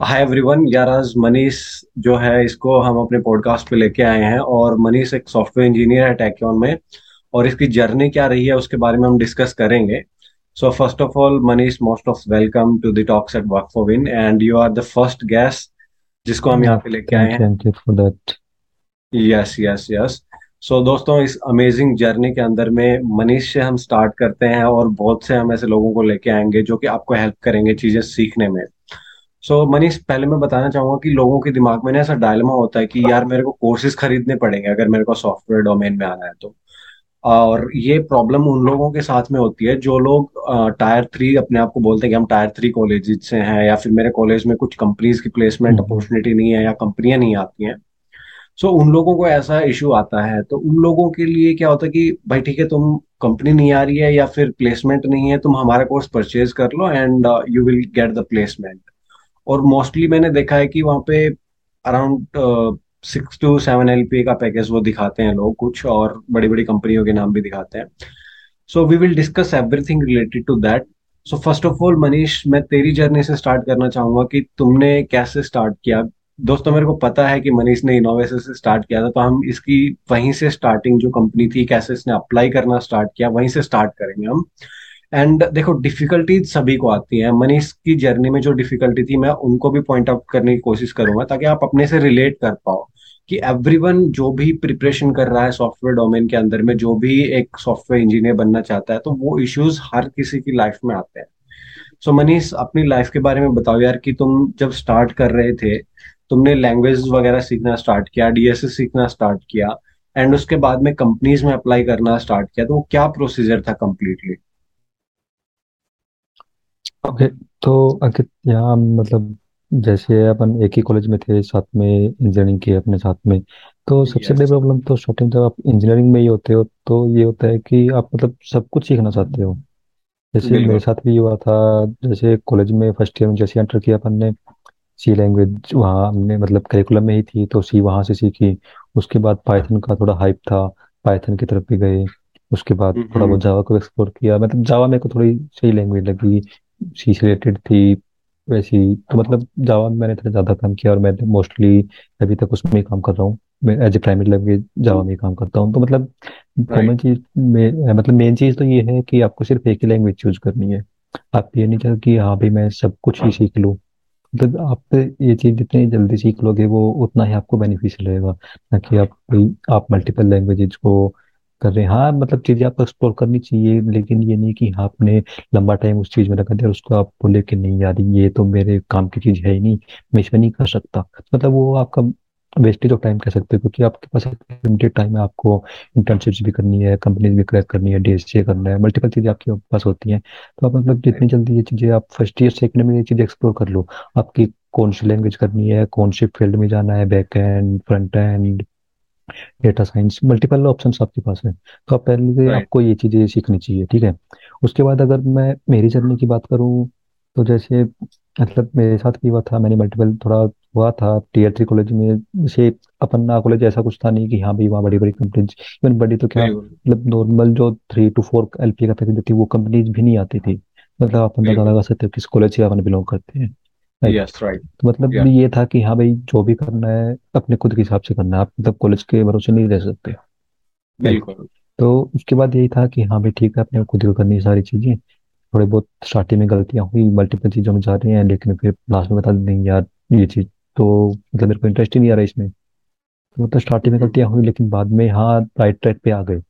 Hi everyone यार आज मनीष जो है इसको हम अपने पॉडकास्ट पे लेके आए हैं और मनीष एक सॉफ्टवेयर इंजीनियर है टेक्योन में और इसकी जर्नी क्या रही है उसके बारे में हम डिस्कस करेंगे। So first of all Manish most of welcome to the talks at work for win and you are the first guest जिसको हम यहाँ पे लेके आए हैं. यस यस यस सो दोस्तों इस अमेजिंग जर्नी के अंदर में मनीष से हम स्टार्ट करते हैं और बहुत से हम ऐसे लोगों को लेके आएँगे जो कि आपको हेल्प करेंगे चीज़ें सीखने में। सो so, मनीष पहले मैं बताना चाहूँगा कि लोगों के दिमाग में ना ऐसा डायलमा होता है कि यार मेरे को कोर्सेज खरीदने पड़ेंगे अगर मेरे को सॉफ्टवेयर डोमेन में आना है तो। और ये प्रॉब्लम उन लोगों के साथ में होती है जो लोग टायर थ्री अपने आप को बोलते हैं कि हम टायर थ्री कॉलेज से हैं या फिर मेरे कॉलेज में कुछ कंपनीज़ की प्लेसमेंट हम्म, अपॉर्चुनिटी नहीं है या कंपनियाँ नहीं आती हैं। सो so, उन लोगों को ऐसा इशू आता है तो उन लोगों के लिए क्या होता है कि भाई ठीक है तुम कंपनी नहीं आ रही है या फिर प्लेसमेंट नहीं है तुम हमारा कोर्स परचेज कर लो and you will get the placement और मोस्टली मैंने देखा है कि वहाँ पे around six to seven LPA का पैकेज वो दिखाते हैं लोग कुछ और बड़ी बड़ी कंपनियों के नाम भी दिखाते हैं। So we will discuss everything related to that so first of all Manish मैं तेरी जर्नी से स्टार्ट करना चाहूँगा कि तुमने कैसे स्टार्ट किया। दोस्तों, मेरे को पता है कि मनीष ने इनोवेशन से स्टार्ट किया था तो हम इसकी वहीं से स्टार्टिंग जो कंपनी थी, कैसे इसने अप्लाई करना स्टार्ट किया, वहीं से स्टार्ट करेंगे हम। एंड देखो डिफिकल्टीज सभी को आती है। मनीष की जर्नी में जो डिफिकल्टी थी मैं उनको भी पॉइंट आउट करने की कोशिश करूँगा ताकि आप अपने से रिलेट कर पाओ कि एवरीवन जो भी प्रिपरेशन कर रहा है सॉफ्टवेयर डोमेन के अंदर में जो भी एक सॉफ्टवेयर इंजीनियर बनना चाहता है तो वो इश्यूज़ हर किसी की लाइफ में आते हैं। सो so, मनीष अपनी लाइफ के बारे में बताओ यार कि तुम जब स्टार्ट कर रहे थे तुमने लैंग्वेज वगैरह सीखना स्टार्ट किया डीएसएस सीखना स्टार्ट किया एंड उसके बाद में कंपनीज़ में अप्लाई करना स्टार्ट किया तो वो क्या प्रोसीजर था कंप्लीटली ओके तो अंकित यहाँ मतलब जैसे अपन एक ही कॉलेज में थे साथ में इंजीनियरिंग की अपने साथ में तो सबसे बड़ी यस प्रॉब्लम तो स्टार्टिंग जब आप इंजीनियरिंग में ही होते हो तो ये होता है कि आप मतलब सब कुछ सीखना चाहते हो। जैसे मेरे बिल्कुल। साथ भी हुआ था जैसे कॉलेज में फ़र्स्ट ईयर में जैसे एंटर किया अपन ने सी लैंग्वेज वहाँ हमने मतलब करिकुलम में ही थी तो सी वहाँ से सीखी। उसके बाद पाइथन का थोड़ा हाइप था पाइथन की तरफ़ भी गए। उसके बाद थोड़ा हम्म। बहुत जावा को एक्सप्लोर किया। मतलब जावा मेरे को थोड़ी सही लैंग्वेज लगी सी से रिलेटेड थी वैसी तो मतलब जावा में मैंने थोड़ा ज़्यादा काम किया और मैं मोस्टली अभी तक उसमें ही काम कर रहा हूँ। मैं as a primary language Java में ही काम करता हूँ। तो मतलब कॉमन चीज़ में मतलब मेन चीज़ तो ये है कि आपको सिर्फ़ एक ही लैंग्वेज चूज़ करनी है। आप ये नहीं चाहो कि हाँ भाई मैं सब कुछ ही सीख लूँ। मतलब आप ये चीज़ जितनी जल्दी सीख लोगे वो उतना ही आपको बेनिफिशियल रहेगा। ना कि आप कोई आप मल्टीपल लैंग्वेजेज को कर रहे हैं। हाँ मतलब चीज़ें आपको एक्सप्लोर करनी चाहिए लेकिन ये नहीं कि हाँ आपने लंबा टाइम उस चीज़ में लगा दिया और उसको आप बोले कि नहीं यार ये तो मेरे काम की चीज़ है ही नहीं मैं इसमें नहीं कर सकता। मतलब वो आपका वेस्टेज ऑफ़ टाइम कह सकते हो क्योंकि आपके पास लिमिटेड टाइम है आपको इंटर्नशिप्स भी करनी है कंपनीज़ भी क्रैक करनी है डीएसए करना है मल्टीपल चीज़ें आपके पास होती हैं। तो आप मतलब जितनी जल्दी ये चीज़ें आप फ़र्स्ट ईयर सेकंड में ये चीज़ें एक्सप्लोर कर लो आपकी कौन सी लैंग्वेज करनी है कौन सी फ़ील्ड में जाना है back end front end data science multiple options आपके पास है। तो आप पहले से आपको ये चीज़ें सीखनी चाहिए ठीक है? उसके बाद अगर मैं मेरी जर्नी की बात करूँ तो जैसे मतलब मेरे साथ भी हुआ था मैंने मल्टीपल थोड़ा हुआ था टीयर थ्री कॉलेज में जैसे अपना कॉलेज ऐसा कुछ था नहीं कि हाँ भाई वहाँ बड़ी बड़ी कंपनीज़ इवन बड़ी तो क्या मतलब नॉर्मल जो थ्री टू फोर एलपी का पैकेज देती वो कंपनीज़ भी नहीं आती थी। मतलब आप अंदाज़ा लगा सकते हो। किस कॉलेज से अपन बिलोंग करते हैं। यस राइट तो मतलब या ये था कि हाँ भाई जो भी करना है अपने खुद के हिसाब से करना है। आप मतलब कॉलेज के भरोसे नहीं रह सकते। बिल्कुल। तो उसके बाद यही था कि हाँ भाई ठीक है अपने खुद को करनी है सारी चीज़ें। थोड़ी बहुत स्टार्टिंग में गलतियाँ हुई मल्टीपल चीज़ों में जा रहे हैं लेकिन फिर लास्ट में बता दें नहीं यार ये चीज़ तो मतलब मेरे को इंटरेस्ट ही नहीं आ रहा इसमें। तो मतलब स्टार्टिंग में गलतियाँ हुई लेकिन बाद में हाँ राइट ट्रैक पे आ गए।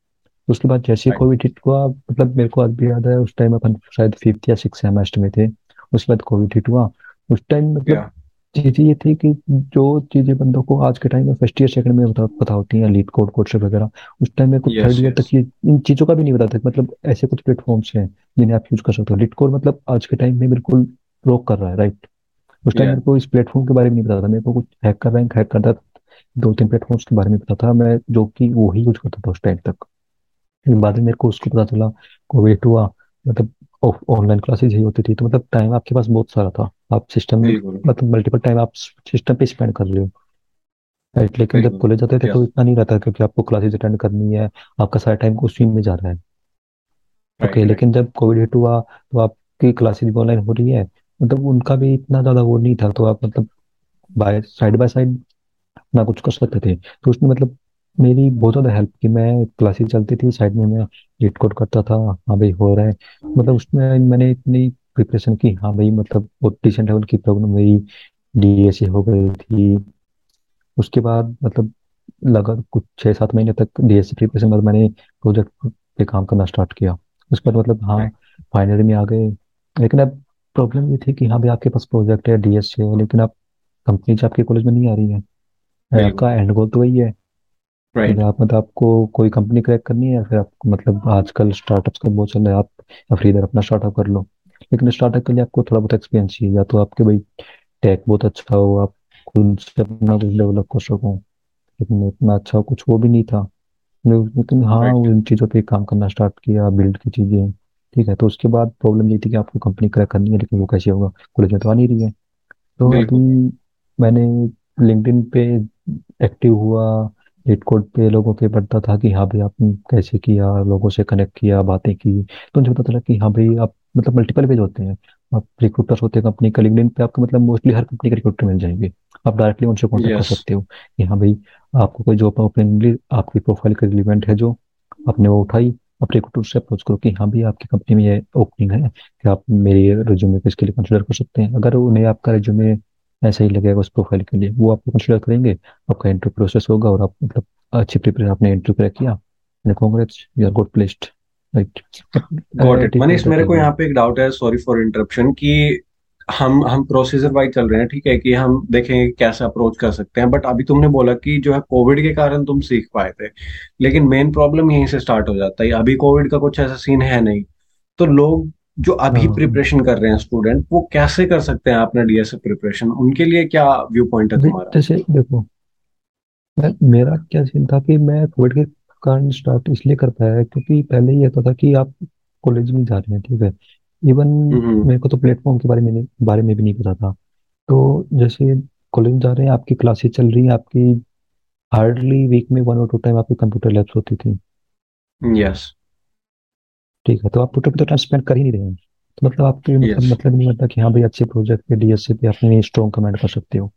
उसके बाद जैसे ही कोविड हिट हुआ मतलब मेरे को आज भी याद है उस टाइम अपन शायद फिफ्थ या सिक्स सेमेस्टर में थे। उसके बाद कोविड हिट हुआ उस टाइम मतलब चीज़ें ये थी कि जो चीज़ें बंदों को आज के टाइम में फ़र्स्ट ईयर सेकंड में पता, पता होती हैं लीड कोड कोड वगैरह। उस टाइम में कुछ थर्ड ईयर तक ये इन चीज़ों का भी नहीं था मतलब ऐसे कुछ प्लेटफॉर्म्स हैं जिन्हें आप यूज़ कर सकते हो। लीड कोड मतलब आज के टाइम में बिल्कुल रोक कर रहा है राइट उस टाइम मेरे को इस प्लेटफॉर्म के बारे में नहीं पता था। मेरे को कुछ हैक कर रहा है हैक करता दो तीन प्लेटफॉर्म्स के बारे में पता था। मैं जो कि वो ही यूज़ करता था उस टाइम तक। फिर बाद में मेरे को उसको पता चला कोविड हुआ मतलब ऑनलाइन क्लासेज ही होती थी। तो मतलब टाइम आपके पास बहुत सारा था। आप सिस्टम बिल्कुल मतलब मल्टीपल टाइम आप सिस्टम पे स्पेंड कर रहे हो। राइट लेकिन जब कॉलेज जाते थे तो इतना नहीं रहता क्योंकि आपको क्लासेज अटेंड करनी है आपका सारा टाइम उसी में जा रहा है। ओके लेकिन जब कोविड हिट हुआ तो आपकी क्लासेज भी ऑनलाइन हो रही है। मतलब उनका भी इतना ज़्यादा वो नहीं था तो आप मतलब बाय साइड बाय साइड अपना कुछ कर सकते थे। तो उसने मतलब मेरी बहुत ज़्यादा हेल्प की मैं क्लासेस चलती थी साइड में मैं लीड कोड करता था हाँ भाई हो रहा है। मतलब उसमें मैंने इतनी प्रिपरेशन की। हाँ भाई मतलब बहुत डिसेंट लेवल की प्रॉब्लम मेरी डीएसए हो गई थी। उसके बाद मतलब लगा कुछ छः सात महीने तक डीएसए प्रिपरेशन बाद मैंने प्रोजेक्ट पे काम करना स्टार्ट किया। उसके बाद मतलब हाँ फाइनली में आ गए। लेकिन अब प्रॉब्लम ये थी कि हाँ भाई आपके पास प्रोजेक्ट है डीएसए है लेकिन आप कंपनी आपके कॉलेज में नहीं आ रही है। है आपका एंड गोल तो वही है। राइट आप मतलब आपको कोई कंपनी क्रैक करनी है या फिर आपको मतलब आजकल स्टार्टअप्स का बहुत चल रहा है आप या फिर इधर अपना स्टार्टअप कर लो। लेकिन स्टार्टअप के लिए आपको थोड़ा बहुत एक्सपीरियंस चाहिए। या तो आपके भाई टेक बहुत अच्छा हो आप खुद से अपना कुछ डेवलप कर सको लेकिन इतना अच्छा कुछ वो भी नहीं था। लेकिन हाँ उन चीज़ों पे काम करना स्टार्ट किया बिल्ड की चीज़ें। ठीक है तो उसके बाद प्रॉब्लम ये थी कि आपको कंपनी क्रैक करनी है लेकिन वो कैसे होगा? कॉलेज में तो आ नहीं रही है। तो अभी मैंने लिंक्डइन पे एक्टिव हुआ लीड कोड पे लोगों के पढ़ता था कि हाँ भाई आपने कैसे किया लोगों से कनेक्ट किया बातें की। तो मुझे पता चला कि हाँ भाई आप मतलब मल्टीपल पेज होते हैं। आप रिक्रूटर्स होते हैं कंपनी का लिंक्डइन पे आपको मतलब मोस्टली हर कंपनी के रिक्रूटर मिल जाएँगे। आप डायरेक्टली उनसे कॉन्टेक्ट कर सकते हो कि हाँ भाई आपको कोई जॉब ओपनिंग आपकी प्रोफ़ाइल के रिलेवेंट है जो आपने वो उठाई आप रिक्रूटर से अप्रोच करो कि हाँ भाई आपकी कंपनी में ये ओपनिंग है कि आप मेरे रिज्यूमे को इसके लिए कंसिडर कर सकते हैं? अगर उन्हें आपका रिज्यूमे ऐसा ही लगेगा उस प्रोफ़ाइल के लिए वो आपको कंसिडर करेंगे। आपका इंटरव्यू प्रोसेस होगा और आप मतलब अच्छी प्रिपेयर आपने इंटरव्यू क्रैक किया। Congrats you are good placed got it Manish मेरे को यहाँ पे एक डाउट है सॉरी फॉर इंटरप्शन कि हम हम प्रोसीजर वाइज चल रहे हैं ठीक है कि हम देखेंगे कैसे अप्रोच कर सकते हैं बट अभी तुमने बोला कि जो है कोविड के कारण तुम सीख पाए थे लेकिन मेन प्रॉब्लम यहीं से स्टार्ट हो जाता है। अभी कोविड का कुछ ऐसा सीन है नहीं। तो लोग जो अभी हाँ। प्रिपरेशन कर रहे हैं स्टूडेंट वो कैसे कर सकते हैं अपना डीएसए प्रिपरेशन उनके लिए क्या व्यू पॉइंट है तुम्हारा? जैसे देखो मेरा क्या सीन था कि मैं कोविड के कारण स्टार्ट इसलिए कर पाया है क्योंकि पहले ये होता था कि आप कॉलेज में जा रहे हैं ठीक है? इवन मेरे को तो प्लेटफॉर्म के बारे में बारे में भी नहीं पता था। तो जैसे कॉलेज जा रहे हैं आपकी क्लासेस चल रही हैं आपकी हार्डली वीक में वन और टू टाइम आपकी कंप्यूटर लैब्स होती थी। यस ठीक है तो आप टोटल पे तो टाइम स्पेंड कर ही नहीं रहे हैं। तो मतलब आपके मतलब यस मतलब नहीं बनता कि हाँ भाई अच्छे प्रोजेक्ट पे डीएससी पे अपने स्ट्रॉन्ग कमेंट कर सकते हो।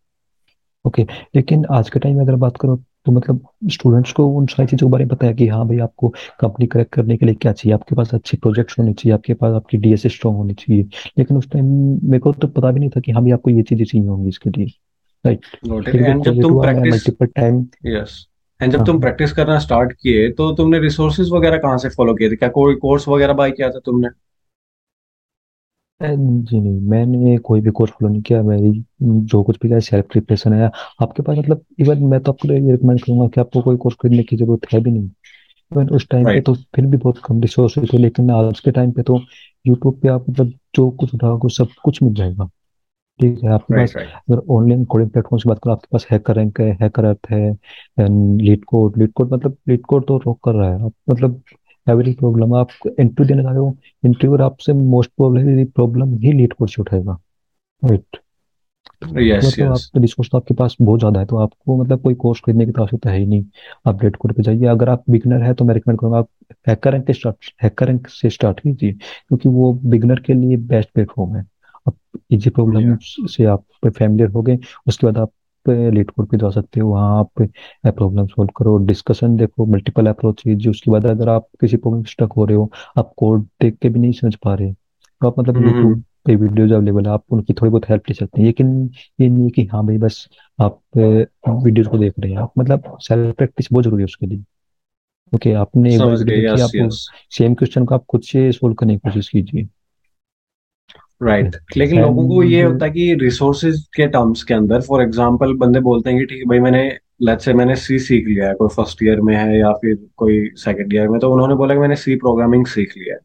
ओके लेकिन आज के टाइम में अगर बात करो तो मतलब स्टूडेंट्स को उन सारी चीज़ों के बारे में पता है कि हाँ भाई आपको कंपनी करेक्ट करने के लिए क्या चाहिए? आपके पास अच्छी प्रोजेक्ट्स होनी चाहिए आपके पास आपकी डीएसए स्ट्रॉन्ग होनी चाहिए। लेकिन उस टाइम मेरे को तो पता भी नहीं था कि हाँ भाई आपको ये चीज़ें चाहिए होंगी इसके लिए। मल्टीपल टाइम यस एंड जब तुम हाँ। प्रैक्टिस करना स्टार्ट किए तो तुमने रिसोर्सेज वगैरह कहाँ से फॉलो किए थे? क्या कोई कोर्स वगैरह बाय किया था तुमने? अ, जी नहीं मैंने कोई भी कोर्स फॉलो नहीं किया मेरी जो कुछ भी है सेल्फ प्रिपरेशन है आपके पास मतलब इवन मैं तो आपको ये रिकमेंड करूँगा कि आपको कोई कोर्स खरीदने की ज़रूरत है भी नहीं। इवन उस टाइम पे राइट तो फिर भी बहुत कम रिसोर्सेज थे लेकिन आज के टाइम पे तो यूट्यूब पे आप मतलब जो कुछ उठाओगे सब कुछ मिल जाएगा। ठीक है आपके पास राइट राइट अगर ऑनलाइन कोडिंग प्लेटफॉर्म की बात करो आपके पास हैकर रैंक है हैकर अर्थ है लीड कोड लीड कोड मतलब लीड कोड तो रॉक कर रहा है। आप मतलब एवरी प्रॉब्लम आप इंटरव्यू देने जा रहे हो इंटरव्यू आपसे मोस्ट प्रॉब्लम प्रॉब्लम ही लीड कोड से उठाएगा। राइट यस मतलब यस आप रिसोर्स तो आपके पास बहुत ज़्यादा है तो आपको मतलब कोई कोर्स खरीदने की तो आवश्यकता है ही नहीं। आप लेट कोड पे जाइए। अगर आप बिगनर है तो मैं रिकमेंड करूँगा आप HackerRank start HackerRank से स्टार्ट कीजिए क्योंकि वो बिगनर के लिए बेस्ट प्लेटफॉर्म है। आप इजी प्रॉब्लम या से आप फेमिलियर हो गए उसके बाद आप लेट कोड पे जा सकते हो वहाँ आप प्रॉब्लम सॉल्व करो डिस्कशन देखो मल्टीपल अप्रोच कीजिए उसके बाद अगर आप किसी प्रॉब्लम स्टक हो रहे हो आप कोड देख के भी नहीं समझ पा रहे। तो आप मतलब हम्म यूट्यूब पे वीडियोज़ अवेलेबल है आप उनकी थोड़ी बहुत हेल्प ले सकते हैं। लेकिन ये नहीं है कि हाँ भाई बस आप वीडियोज़ को देख रहे हैं आप मतलब सेल्फ प्रैक्टिस बहुत ज़रूरी है उसके लिए। ओके आपने एक बार आप सेम क्वेश्चन को आप खुद से सोल्व करने की कोशिश कीजिए। Right right. लेकिन लोगों को ये होता है कि रिसोर्सेज के टर्म्स के अंदर फॉर एग्जांपल बंदे बोलते हैं कि ठीक है भाई मैंने लेट्स से मैंने सी सीख लिया है कोई फ़र्स्ट ईयर में है या फिर कोई सेकंड ईयर में तो उन्होंने बोला कि मैंने सी प्रोग्रामिंग सीख लिया है।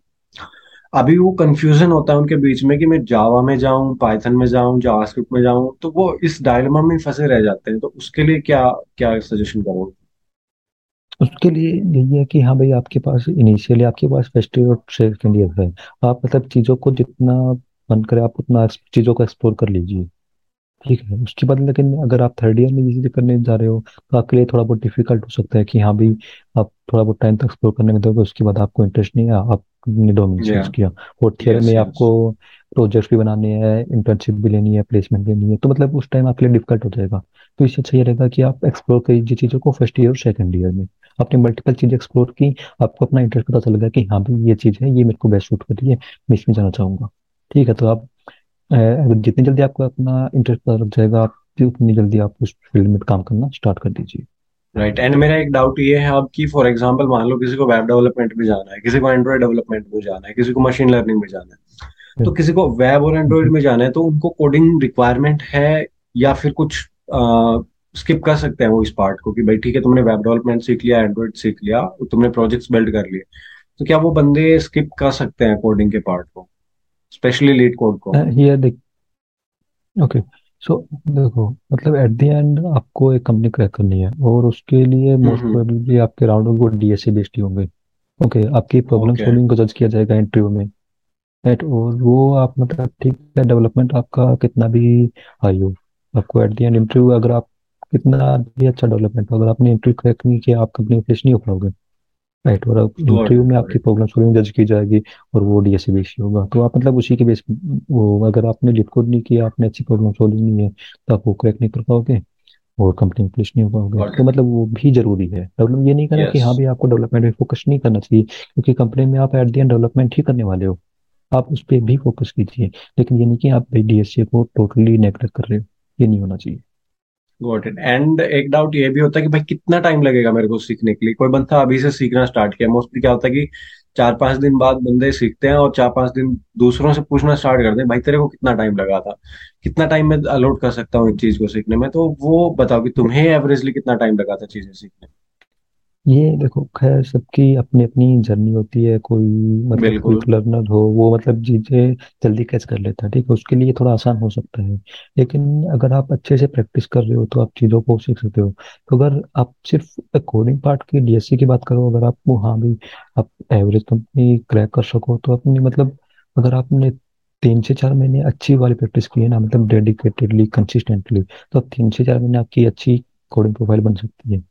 अभी वो कंफ्यूजन होता है उनके बीच में कि मैं जावा में जाऊँ पाइथन में जाऊँ जावास्क्रिप्ट में जाऊँ तो वो इस डायलेमा में फंसे रह जाते हैं। तो उसके लिए क्या क्या सजेशन करोगे? उसके लिए यही है कि हाँ भाई आपके पास इनिशियली आपके पास और सेकंड ईयर है। आप मतलब चीज़ों को जितना मन करे आप उतना चीज़ों को एक्सप्लोर कर लीजिए। ठीक है उसके बाद लेकिन अगर आप थर्ड ईयर में ये चीज़ें करने जा रहे हो तो आपके लिए थोड़ा बहुत डिफ़िकल्ट हो सकता है कि हाँ भाई आप थोड़ा बहुत टाइम तक एक्सप्लोर करने में दोगे उसके बाद आपको इंटरेस्ट नहीं है आप ने डोमेन्स किया। थियरी यस में आपको प्रोजेक्ट्स भी बनाने हैं इंटर्नशिप भी लेनी है प्लेसमेंट लेनी है तो मतलब उस टाइम आपके लिए डिफ़िकल्ट हो जाएगा। तो इससे अच्छा ये रहेगा कि आप एक्सप्लोर कीजिए चीज़ों को फ़र्स्ट ईयर और सेकंड ईयर में। आपने मल्टीपल चीज़ें एक्सप्लोर की आपको अपना इंटरेस्ट पता चल गया कि हाँ भाई ये चीज़ है ये मेरे को बेस्ट सूट कर रही है मैं इसमें जाना चाहूँगा। ठीक है तो आप अगर जितनी जल्दी आपको अपना इंटरेस्ट पता लग जाएगा आप उतनी जल्दी आप उस फ़ील्ड में काम करना स्टार्ट कर दीजिए राइट right. एंड मेरा एक डाउट ये है अब कि फॉर एग्जांपल मान लो किसी को वेब डेवलपमेंट में जाना है किसी को एंड्रॉइड डेवलपमेंट में जाना है किसी को मशीन लर्निंग में जाना है तो किसी को वेब और एंड्रॉइड में जाना है तो उनको कोडिंग रिक्वायरमेंट है या फिर कुछ स्किप कर सकते हैं वो इस पार्ट को कि भाई ठीक है तुमने वेब डेवलपमेंट सीख लिया एंड्रॉइड सीख लिया तुमने प्रोजेक्ट्स बिल्ड कर लिए तो क्या वो बंदे स्किप कर सकते हैं कोडिंग के पार्ट को स्पेशली लीड कोड को। हियर देख ओके सो देखो मतलब एट द एंड आपको एक कंपनी क्रैक करनी है और उसके लिए मोस्ट हम्म। प्रोबेबली आपके राउंड वो डीएसए बेस्ड ही होंगे। ओके आपकी प्रॉब्लम सॉल्विंग को जज किया जाएगा इंटरव्यू में। राइट और वो आप मतलब ठीक है डेवलपमेंट आपका कितना भी हाई हो आपको एट द एंड इंटरव्यू अगर आप कितना भी अच्छा डेवलपमेंट हो अगर आपने इंटरव्यू क्रैक नहीं किया आप कंपनी फेस नहीं हो पाओगे। राइट और अब इंटरव्यू में आपकी प्रॉब्लम सॉल्विंग जज की जाएगी और वो डीएसए बेस ही होगा। तो आप मतलब उसी के बेस वो अगर आपने लिप कोड नहीं किया आपने अच्छी प्रॉब्लम सॉल्विंग नहीं है तो आप वो क्रैक नहीं कर पाओगे और कंपनी में प्लेस नहीं हो पाओगे। तो मतलब वो भी ज़रूरी है। डेवलपमेंट ये नहीं करा कि हाँ भी आपको डेवलपमेंट में फोकस नहीं करना चाहिए क्योंकि कंपनी में आप एट दी एंड डेवलपमेंट ही करने वाले हो। आप उस पर भी फोकस कीजिए। लेकिन ये नहीं कि आप डीएसए को टोटली नेगलेक्ट कर रहे हो। ये नहीं होना चाहिए। गॉट इट एंड एक डाउट ये भी होता है कि भाई कितना टाइम लगेगा मेरे को सीखने के लिए? कोई बंदा अभी से सीखना स्टार्ट किया। मोस्टली क्या होता है कि चार पाँच दिन बाद बंदे सीखते हैं और चार पाँच दिन दूसरों से पूछना स्टार्ट करते हैं, भाई तेरे को कितना टाइम लगा था? कितना टाइम मैं अलोट कर सकता हूँ इस चीज़ को सीखने में? तो वो बताओ कि तुम्हें एवरेजली कितना टाइम लगा था चीज़ें सीखने ये देखो खैर सबकी अपनी अपनी जर्नी होती है। कोई मतलब बिल्कुल। क्विक लर्नर हो वो मतलब चीज़ें जल्दी कैच कर लेता है ठीक है? उसके लिए थोड़ा आसान हो सकता है। लेकिन अगर आप अच्छे से प्रैक्टिस कर रहे हो तो आप चीज़ों को सीख सकते हो। तो अगर आप सिर्फ़ कोडिंग पार्ट की डीएससी की बात करो अगर आपको हाँ भी आप एवरेज कंपनी क्रैक कर सको तो अपनी मतलब अगर आपने तीन से चार महीने अच्छी वाली प्रैक्टिस की है ना मतलब डेडिकेटेडली कंसिस्टेंटली तो अब तीन से चार महीने आपकी अच्छी कोडिंग प्रोफ़ाइल बन सकती है।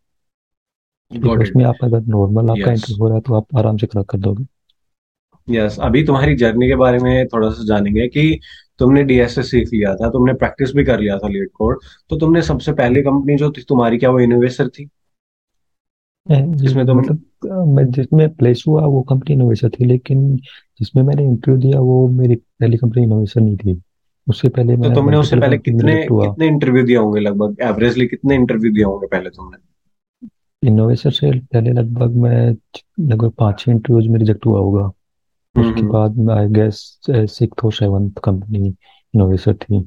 उसमें आप अगर नॉर्मल आपका इंटरव्यू हो रहा है तो आप आराम से क्रैक कर दोगे। यस अभी तुम्हारी जर्नी के बारे में थोड़ा सा जानेंगे कि तुमने डीएसएस सीख लिया था तुमने प्रैक्टिस भी कर लिया था लीड कोड तो तुमने सबसे पहली कंपनी जो थी तुम्हारी क्या वो इनोवेसर थी? जिसमें तुम मतलब मैं जिसमें प्लेस हुआ वो कंपनी इनोवेशन थी लेकिन जिसमें मैंने इंटरव्यू दिया वो मेरी पहली कंपनी इनोवेशन नहीं थी। उससे पहले तो तुमने उससे पहले कितने कितने इंटरव्यू दिए होंगे लगभग? एवरेजली कितने इंटरव्यू दिए होंगे पहले तुमने? इनोवेशन से पहले लगभग मैं लगभग पाँच छह इंटरव्यूज़ में रिजेक्ट हुआ होगा। हम्म उसके हम्म। बाद आई गेस सिक्स और सेवन्थ कंपनी इनोवेशन थी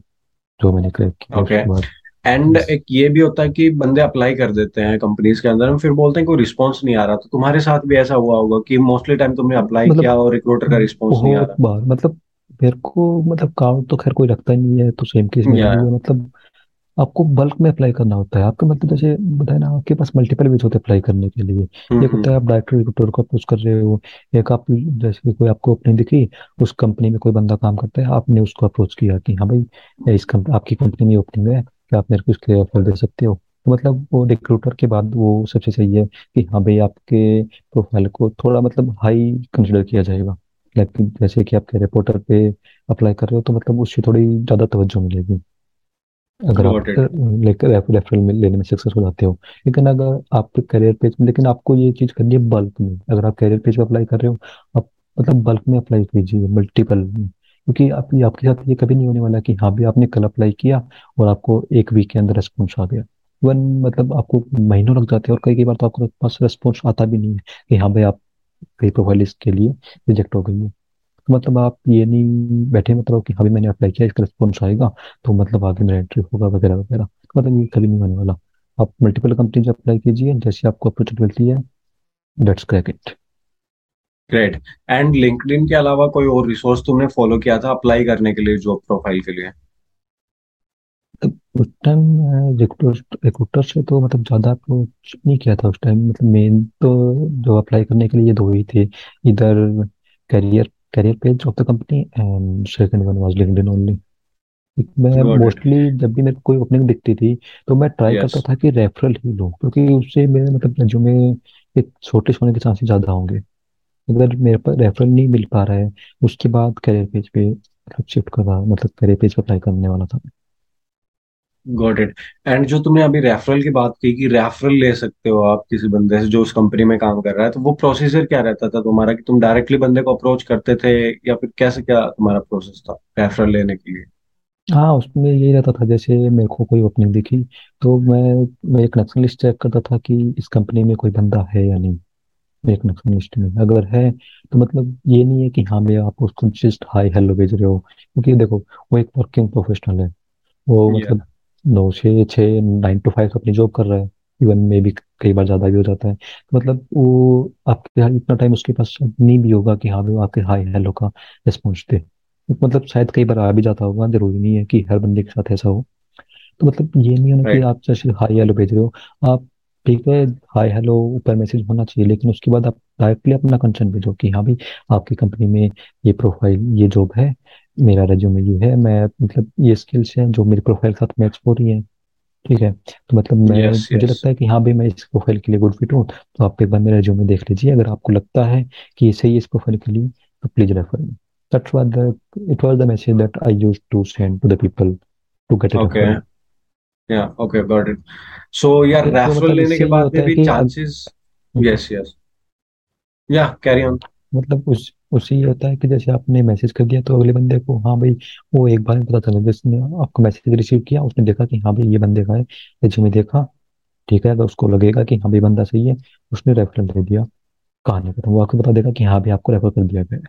जो मैंने क्रैक किया ओके उसके बाद। एंड एक ये भी होता है कि बंदे अप्लाई कर देते हैं कंपनीज़ के अंदर फिर बोलते हैं कोई रिस्पांस नहीं आ रहा। तो तुम्हारे साथ भी ऐसा हुआ होगा कि मोस्टली टाइम तुमने अप्लाई मतलब किया और रिक्रूटर का रिस्पांस नहीं आ बहुत बार मतलब मेरे को मतलब काउंट तो खैर कोई रखता नहीं है तो सेम केस रहा या मतलब आपको बल्क में अप्लाई करना होता है। आपके मतलब जैसे बताए ना आपके पास मल्टीपल वेज होते हैं अप्लाई करने के लिए। हम्म एक होता हम्म। है आप डायरेक्टर रिक्रूटर को अप्रोच कर रहे हो एक आप जैसे कि कोई आपको ओपनिंग दिखी उस कंपनी में कोई बंदा काम करता है आपने उसको अप्रोच किया कि हाँ भाई इस कंप, आपकी कंपनी में ओपनिंग है क्या आप मेरे को इसके ऑफ़र दे सकते हो? तो मतलब वो रिक्रूटर के बाद वो सबसे सही है कि हाँ भाई आपके प्रोफ़ाइल को थोड़ा मतलब हाई कंसिडर किया जाएगा। लाइक जैसे कि आप रिपोर्टर पे अप्लाई कर रहे हो तो मतलब उससे थोड़ी ज़्यादा तवज्जो मिलेगी। अगर आप लाइक रेफरल में लेने में सक्सेस हो जाते हो। लेकिन अगर आप करियर पेज में लेकिन आपको ये चीज़ करनी है बल्क में। अगर आप करियर पेज पे अप्लाई कर रहे हो आप मतलब बल्क में अप्लाई कीजिए मल्टीपल में। क्योंकि आप आपके साथ ये कभी नहीं होने वाला कि हाँ भी आपने कल अप्लाई किया और आपको एक वीक के अंदर रेस्पॉन्स आ गया। इवन मतलब आपको महीनों लग जाते हैं और कई कई बार तो आपको पास रेस्पॉन्स आता भी नहीं है कि हाँ भाई आप कई प्रोफ़ाइल इसके लिए रिजेक्ट हो गई है। तो मतलब आप ये नहीं बैठे मतलब कि हाँ भी मैंने अप्लाई किया इसका रिस्पॉन्स आएगा तो मतलब आगे मेरा एंट्री होगा वगैरह वगैरह। तो मतलब ये कभी नहीं होने वाला। आप मल्टीपल कंपनी अप्लाई कीजिए जैसे आपको अपॉर्चुनिटी मिलती है let's crack it great and LinkedIn के अलावा कोई और रिसोर्स तुमने फॉलो किया था अप्लाई करने के लिए जॉब प्रोफ़ाइल के लिए? उस टाइम रिक्रूटर से तो मतलब ज़्यादा अप्रोच नहीं किया था उस टाइम मतलब मेन तो जो अप्लाई करने के लिए ये दो ही थे। इधर career career page of the company and second one was LinkedIn only मैं मोस्टली जब भी मेरे को कोई ओपनिंग दिखती थी तो मैं ट्राई yes. करता था कि रेफरल ही लूँ क्योंकि उससे मेरे मतलब रेज्यूमे एक छोटे होने के चांसेस ज़्यादा होंगे। अगर मेरे पर रेफरल नहीं मिल पा रहा है उसके बाद करियर पेज पे मतलब शिफ्ट कर रहा मतलब करियर पेज पर अप्लाई करने वाला था। गॉट इट एंड जो तुमने अभी रेफरल की बात की कि रेफरल ले सकते हो आप किसी बंदे से जो उस कंपनी में काम कर रहा है तो वो प्रोसीजर क्या रहता था तुम्हारा कि तुम डायरेक्टली बंदे को अप्रोच करते थे या फिर कैसे क्या तुम्हारा प्रोसेस था रेफरल लेने के लिए? हाँ उसमें यही रहता था जैसे मेरे को कोई ओपनिंग दिखी तो मैं मैं एक कनेक्शन लिस्ट चेक करता था कि इस कंपनी में कोई बंदा है या नहीं एक कनेक्शन लिस्ट में। अगर है तो मतलब ये नहीं है कि हाँ भैया आप उसको जस्ट हाई हेलो भेज रहे हो। क्योंकि देखो वो एक वर्किंग प्रोफेशनल है। वो या मतलब नौ से छः नाइन टू फाइव अपनी जॉब कर रहा है। इवन में भी कई बार ज़्यादा भी हो जाता है। तो मतलब वो आपके यहाँ इतना टाइम उसके पास नहीं भी होगा कि हाँ वो आपके हाई हेलो का रिस्पॉन्स दे। मतलब शायद कई बार आ भी जाता होगा ज़रूरी नहीं है कि हर बंदे के साथ ऐसा हो। तो मतलब ये नहीं होना कि आप जैसे हाई हेलो भेज रहे हो। आप ठीक है हाय हेलो ऊपर मैसेज होना चाहिए लेकिन उसके बाद आप डायरेक्टली अपना कंसर्न भेजो कि हाँ भाई आपकी कंपनी में ये प्रोफ़ाइल ये जॉब है। मेरा रेज्यूमे ये है मैं मतलब ये स्किल्स हैं जो मेरी प्रोफ़ाइल के साथ मैच हो रही है ठीक है? तो मतलब मैं यस मुझे यस लगता है कि हाँ भाई मैं इस प्रोफ़ाइल के लिए गुड फिट हूँ तो आप एक बार मेरा रेज्यूमे देख लीजिए। अगर आपको लगता है कि ये सही है इस प्रोफ़ाइल के लिए तो please refer me that's what the it was the message that I used to send to the people to get okay या ओके गॉट इट सो यार रेफरल लेने के बाद में भी चांसेस यस यस या कैरी ऑन मतलब उस उससे ये होता है कि जैसे आपने मैसेज कर दिया तो अगले बंदे को हाँ भाई वो एक बार में पता चला जिसने आपको मैसेज रिसीव किया उसने देखा कि हाँ भाई ये बंदे का है रिज्यूमे देखा ठीक है अगर उसको लगेगा कि हाँ भाई बंदा सही है उसने रेफरल दे दिया कहानी खत्म वो आपको बता देगा कि हाँ भाई आपको रेफर कर दिया गया है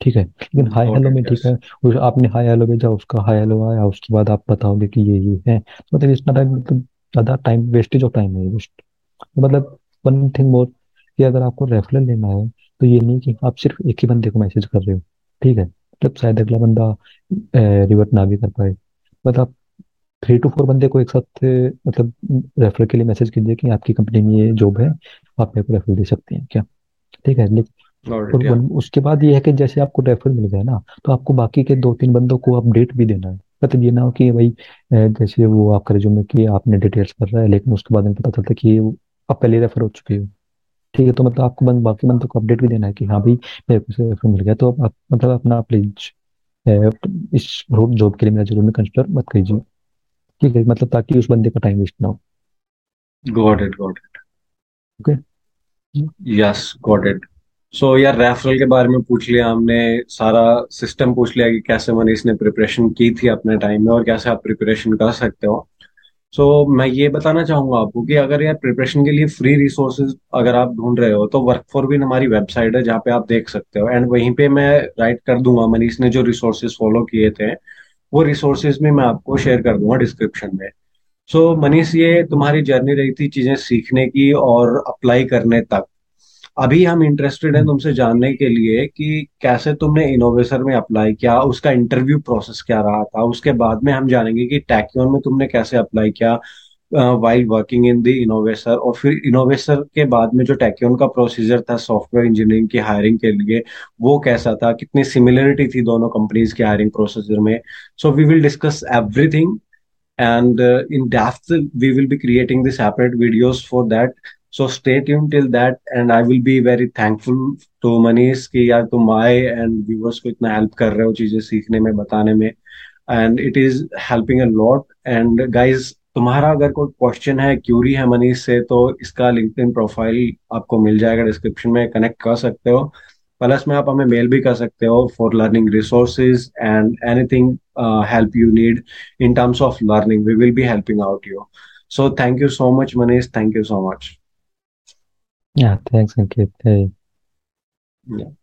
ठीक है लेकिन हाई हेलो में ठीक है उस आपने हाई हेलो भेजा उसका हाई हेलो आया उसके बाद आप बताओगे कि ये ये है तो मतलब इतना टाइम मतलब ज़्यादा टाइम वेस्टेज ऑफ़ टाइम है वेस्ट मतलब वन थिंग मोर कि अगर आपको रेफरल लेना है तो ये नहीं कि आप सिर्फ़ एक ही बंदे को मैसेज कर रहे हो ठीक है? मतलब शायद अगला बंदा रिवर्ट ना भी कर पाए। बट आप थ्री टू फोर बंदे को एक साथ मतलब रेफर के लिए मैसेज कीजिए कि आपकी कंपनी में ये जॉब है आप मेरे को रेफर दे सकते हैं क्या? ठीक है? लेकिन और या उसके बाद ये है कि जैसे आपको रेफर मिल गया ना तो आपको बाकी के दो तीन बंदों को अपडेट भी देना है। मतलब ये ना हो कि भाई जैसे वो आपका रिज्यूमे की आपने डिटेल्स भर रहा है लेकिन उसके बाद में पता चलता है कि आप पहले रेफर हो चुके हो। ठीक है तो मतलब आपको बंद, बाकी बंदों को अपडेट भी देना है कि हाँ भाई मेरे को रेफर मिल गया। तो आप मतलब अपना प्लीज़ इस जॉब के लिए मेरा रिज्यूमे कंसिडर मत कीजिए। ठीक है मतलब ताकि उस बंदे का टाइम वेस्ट ना हो। Got it got it okay yes got it so यार रेफरल के बारे में पूछ लिया हमने सारा सिस्टम पूछ लिया कि कैसे मनीष ने प्रिपरेशन की थी अपने टाइम में और कैसे आप प्रिपरेशन कर सकते हो। सो so, मैं ये बताना चाहूँगा आपको कि अगर यार प्रिपरेशन के लिए फ्री रिसोर्सेज अगर आप ढूंढ रहे हो तो वर्क फॉर विन हमारी वेबसाइट है जहाँ पे आप देख सकते हो। एंड वहीं पे मैं राइट कर दूँगा मनीष ने जो रिसोर्सेज फॉलो किए थे वो रिसोर्सेज में मैं आपको शेयर कर दूँगा डिस्क्रिप्शन में। सो so, मनीष ये तुम्हारी जर्नी रही थी चीज़ें सीखने की और अप्लाई करने तक। अभी हम इंटरेस्टेड हैं तुमसे जानने के लिए कि कैसे तुमने इनोवेसर में अप्लाई किया उसका इंटरव्यू प्रोसेस क्या रहा था उसके बाद में हम जानेंगे कि टैक्यून में तुमने कैसे अप्लाई किया while working in the innovation और फिर इनोवेशन के बाद में जो टैक्यून का प्रोसीजर था सॉफ्टवेयर इंजीनियरिंग की हायरिंग के लिए वो कैसा था कितनी सिमिलरिटी थी दोनों कंपनीज़ के हायरिंग प्रोसीजर में। So we will discuss everything and uh, in depth we will be creating the separate videos for that. So stay tune till that and I will be very thankful to Manish कि यार तुम आए and viewers को इतना help कर रहे हो चीज़ें सीखने में, बताने में. And it is helping a lot and guys तुम्हारा अगर कोई क्वेश्चन है क्यूरी है मनीष से तो इसका लिंक इन प्रोफ़ाइल आपको मिल जाएगा डिस्क्रिप्शन में कनेक्ट कर सकते हो। प्लस में आप हमें मेल भी कर सकते हो for learning resources and anything help you need in terms of learning we will be helping out you so thank you so much Manish thank you so much much या thanks Ankit Yeah.